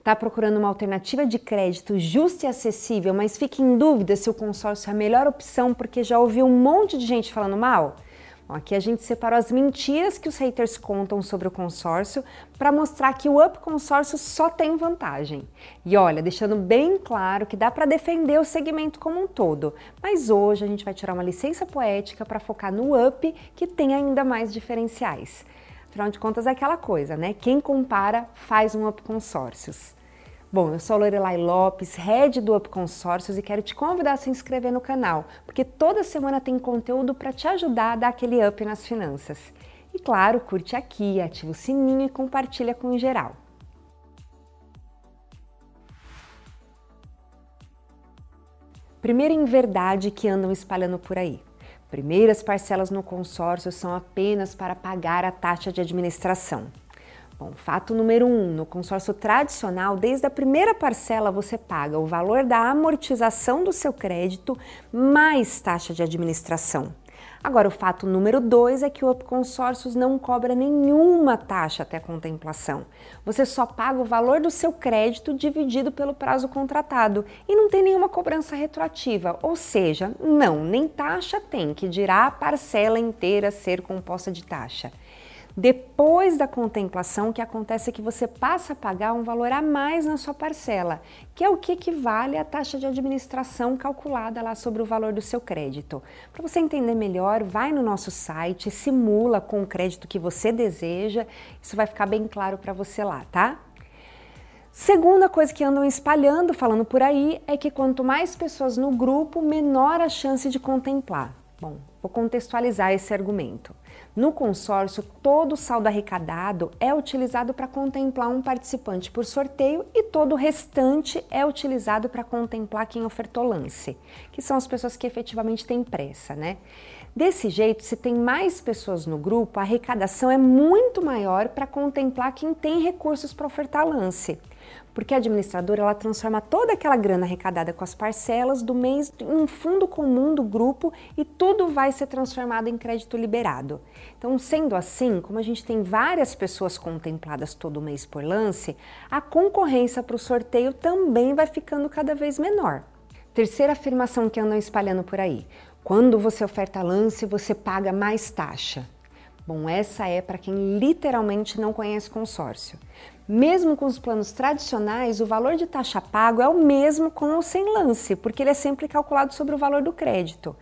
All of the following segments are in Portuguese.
Está procurando uma alternativa de crédito justa e acessível, mas fica em dúvida se o consórcio é a melhor opção porque já ouviu um monte de gente falando mal? Bom, aqui a gente separou as mentiras que os haters contam sobre o consórcio para mostrar que o Up Consórcio só tem vantagem. E olha, deixando bem claro que dá para defender o segmento como um todo, mas hoje a gente vai tirar uma licença poética para focar no Up, que tem ainda mais diferenciais. Afinal de contas, é aquela coisa, né? Quem compara faz um Up Consórcios. Bom, eu sou a Lorelai Lopes, head do Up Consórcios e quero te convidar a se inscrever no canal, porque toda semana tem conteúdo para te ajudar a dar aquele up nas finanças. E claro, curte aqui, ativa o sininho e compartilha com o geral. Primeira verdade que andam espalhando por aí. Primeiras parcelas no consórcio são apenas para pagar a taxa de administração. Bom, fato número um: no consórcio tradicional, desde a primeira parcela você paga o valor da amortização do seu crédito mais taxa de administração. Agora, o fato número dois é que o Up Consórcios não cobra nenhuma taxa até contemplação. Você só paga o valor do seu crédito dividido pelo prazo contratado e não tem nenhuma cobrança retroativa, ou seja, não, nem taxa tem, que dirá a parcela inteira ser composta de taxa. Depois da contemplação, o que acontece é que você passa a pagar um valor a mais na sua parcela, que é o que equivale à taxa de administração calculada lá sobre o valor do seu crédito. Para você entender melhor, vai no nosso site, simula com o crédito que você deseja, isso vai ficar bem claro para você lá, tá? Segunda coisa que andam espalhando, falando por aí, é que quanto mais pessoas no grupo, menor a chance de contemplar. Bom, vou contextualizar esse argumento. No consórcio, todo o saldo arrecadado é utilizado para contemplar um participante por sorteio e todo o restante é utilizado para contemplar quem ofertou lance, que são as pessoas que efetivamente têm pressa, né? Desse jeito, se tem mais pessoas no grupo, a arrecadação é muito maior para contemplar quem tem recursos para ofertar lance porque a administradora ela transforma toda aquela grana arrecadada com as parcelas do mês em um fundo comum do grupo e tudo vai ser transformado em crédito liberado. Então, sendo assim, como a gente tem várias pessoas contempladas todo mês por lance, a concorrência para o sorteio também vai ficando cada vez menor. Terceira afirmação que andam espalhando por aí: quando você oferta lance, você paga mais taxa. Bom, essa é para quem literalmente não conhece consórcio. Mesmo com os planos tradicionais, o valor de taxa pago é o mesmo com ou sem lance, porque ele é sempre calculado sobre o valor do crédito.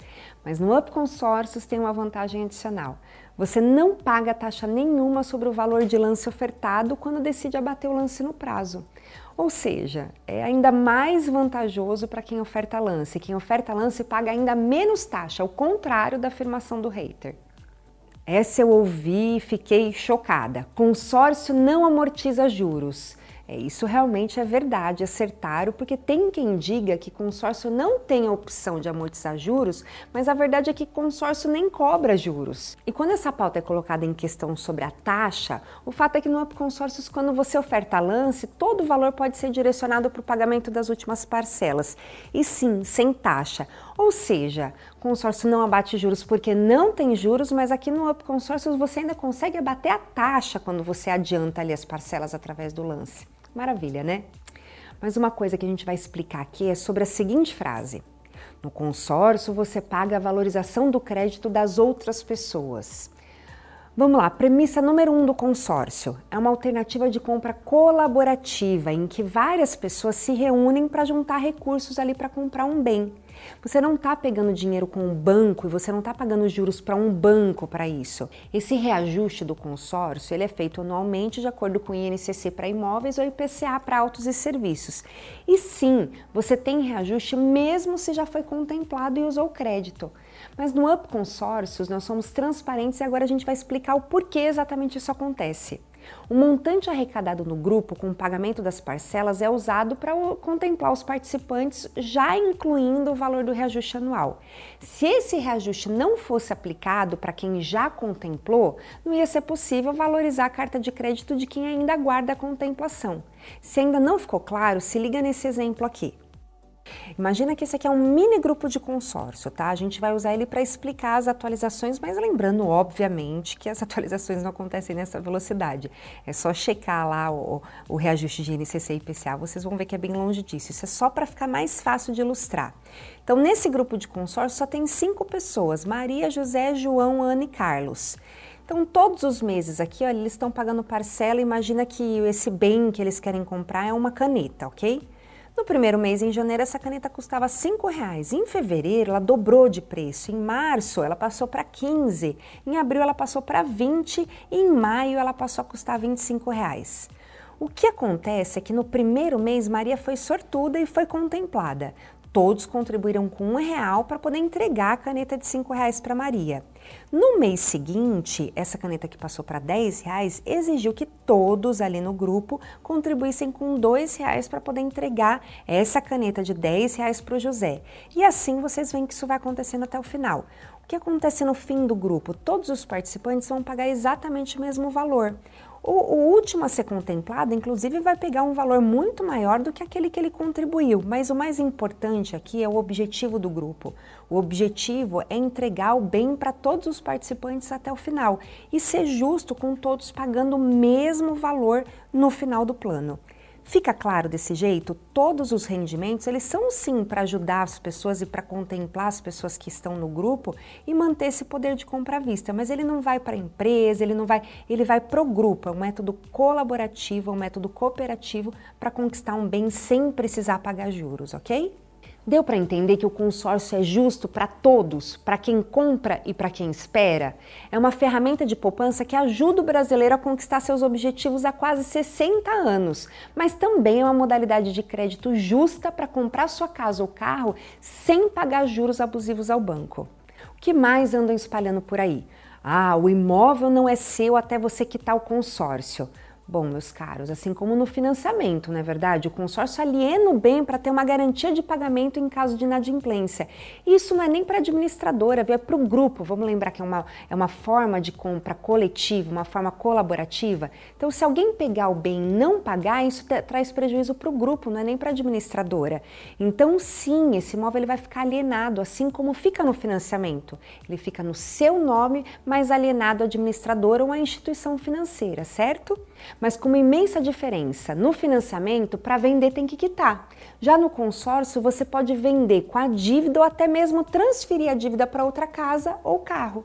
Mas no Up Consórcios tem uma vantagem adicional. Você não paga taxa nenhuma sobre o valor de lance ofertado quando decide abater o lance no prazo. Ou seja, é ainda mais vantajoso para quem oferta lance. Quem oferta lance paga ainda menos taxa, ao contrário da afirmação do hater. Essa eu ouvi e fiquei chocada. Consórcio não amortiza juros. É, isso realmente é verdade, acertaram, porque tem quem diga que consórcio não tem a opção de amortizar juros, mas a verdade é que consórcio nem cobra juros. E quando essa pauta é colocada em questão sobre a taxa, o fato é que no consórcios, quando você oferta lance, todo o valor pode ser direcionado para o pagamento das últimas parcelas. E sim, sem taxa. Ou seja, consórcio não abate juros porque não tem juros, mas aqui no Up Consórcios você ainda consegue abater a taxa quando você adianta ali as parcelas através do lance. Maravilha, né? Mas uma coisa que a gente vai explicar aqui é sobre a seguinte frase: No consórcio você paga a valorização do crédito das outras pessoas. Vamos lá, premissa número um do consórcio é uma alternativa de compra colaborativa em que várias pessoas se reúnem para juntar recursos ali para comprar um bem. Você não está pegando dinheiro com um banco e você não está pagando juros para um banco para isso. Esse reajuste do consórcio ele é feito anualmente de acordo com o INCC para imóveis ou IPCA para autos e serviços. E sim, você tem reajuste mesmo se já foi contemplado e usou crédito. Mas no Up Consórcios nós somos transparentes e agora a gente vai explicar o porquê exatamente isso acontece. O montante arrecadado no grupo com o pagamento das parcelas é usado para contemplar os participantes, já incluindo o valor do reajuste anual. Se esse reajuste não fosse aplicado para quem já contemplou, não ia ser possível valorizar a carta de crédito de quem ainda aguarda a contemplação. Se ainda não ficou claro, se liga nesse exemplo aqui. Imagina que esse aqui é um mini grupo de consórcio, tá? A gente vai usar ele para explicar as atualizações, mas lembrando, obviamente, que as atualizações não acontecem nessa velocidade. É só checar lá o, o reajuste de INCC e IPCA, vocês vão ver que é bem longe disso. Isso é só para ficar mais fácil de ilustrar. Então, nesse grupo de consórcio só tem cinco pessoas: Maria, José, João, Ana e Carlos. Então, todos os meses aqui, ó, eles estão pagando parcela. Imagina que esse bem que eles querem comprar é uma caneta, ok? No primeiro mês, em janeiro, essa caneta custava R$ reais. Em fevereiro, ela dobrou de preço. Em março, ela passou para 15. Em abril, ela passou para 20. E em maio, ela passou a custar R$ reais. O que acontece é que no primeiro mês, Maria foi sortuda e foi contemplada. Todos contribuíram com um real para poder entregar a caneta de cinco reais para Maria. No mês seguinte, essa caneta que passou para 10 reais exigiu que todos ali no grupo contribuíssem com dois reais para poder entregar essa caneta de 10 reais para o José. E assim vocês veem que isso vai acontecendo até o final. Que acontece no fim do grupo? Todos os participantes vão pagar exatamente o mesmo valor. O, o, último a ser contemplado, inclusive, vai pegar um valor muito maior do que aquele que ele contribuiu. Mas o mais importante aqui é o objetivo do grupo. O objetivo é entregar o bem para todos os participantes até o final e ser justo com todos pagando o mesmo valor no final do plano. Fica claro desse jeito? Todos os rendimentos, eles são sim para ajudar as pessoas e para contemplar as pessoas que estão no grupo e manter esse poder de compra à vista, mas ele não vai para a empresa, ele não vai, ele vai para o grupo, é um método colaborativo, é um método cooperativo para conquistar um bem sem precisar pagar juros, ok? Deu para entender que o consórcio é justo para todos, para quem compra e para quem espera? É uma ferramenta de poupança que ajuda o brasileiro a conquistar seus objetivos há quase 60 anos, mas também é uma modalidade de crédito justa para comprar sua casa ou carro sem pagar juros abusivos ao banco. O que mais andam espalhando por aí? Ah, o imóvel não é seu até você quitar o consórcio. Bom, meus caros, assim como no financiamento, não é verdade? O consórcio aliena o bem para ter uma garantia de pagamento em caso de inadimplência. Isso não é nem para a administradora, é para o grupo. Vamos lembrar que é uma, é uma forma de compra coletiva, uma forma colaborativa. Então, se alguém pegar o bem e não pagar, isso traz prejuízo para o grupo, não é nem para a administradora. Então, sim, esse imóvel ele vai ficar alienado, assim como fica no financiamento. Ele fica no seu nome, mas alienado à administradora ou à instituição financeira, certo? Mas com uma imensa diferença. No financiamento, para vender tem que quitar. Já no consórcio, você pode vender com a dívida ou até mesmo transferir a dívida para outra casa ou carro.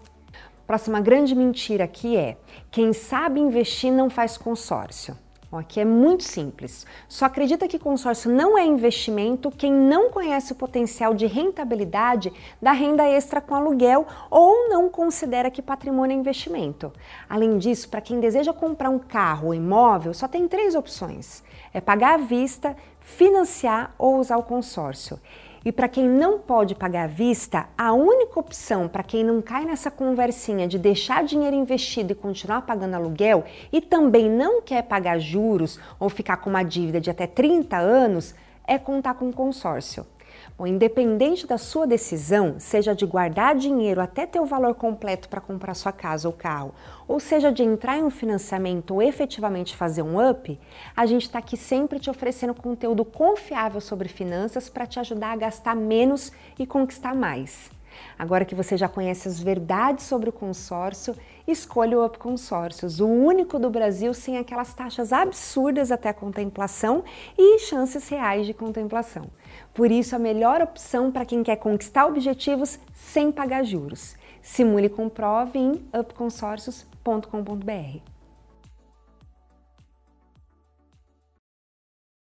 Próxima grande mentira aqui é: quem sabe investir não faz consórcio. Bom, aqui é muito simples. Só acredita que consórcio não é investimento quem não conhece o potencial de rentabilidade da renda extra com aluguel ou não considera que patrimônio é investimento. Além disso, para quem deseja comprar um carro ou imóvel, só tem três opções: é pagar à vista, financiar ou usar o consórcio. E para quem não pode pagar à vista, a única opção para quem não cai nessa conversinha de deixar dinheiro investido e continuar pagando aluguel e também não quer pagar juros ou ficar com uma dívida de até 30 anos é contar com um consórcio. Bom, independente da sua decisão, seja de guardar dinheiro até ter o valor completo para comprar sua casa ou carro, ou seja de entrar em um financiamento ou efetivamente fazer um up, a gente está aqui sempre te oferecendo conteúdo confiável sobre finanças para te ajudar a gastar menos e conquistar mais. Agora que você já conhece as verdades sobre o consórcio, escolha o Up Consórcios, o único do Brasil sem aquelas taxas absurdas até contemplação e chances reais de contemplação. Por isso, a melhor opção para quem quer conquistar objetivos sem pagar juros. Simule e comprove em upconsórcios.com.br.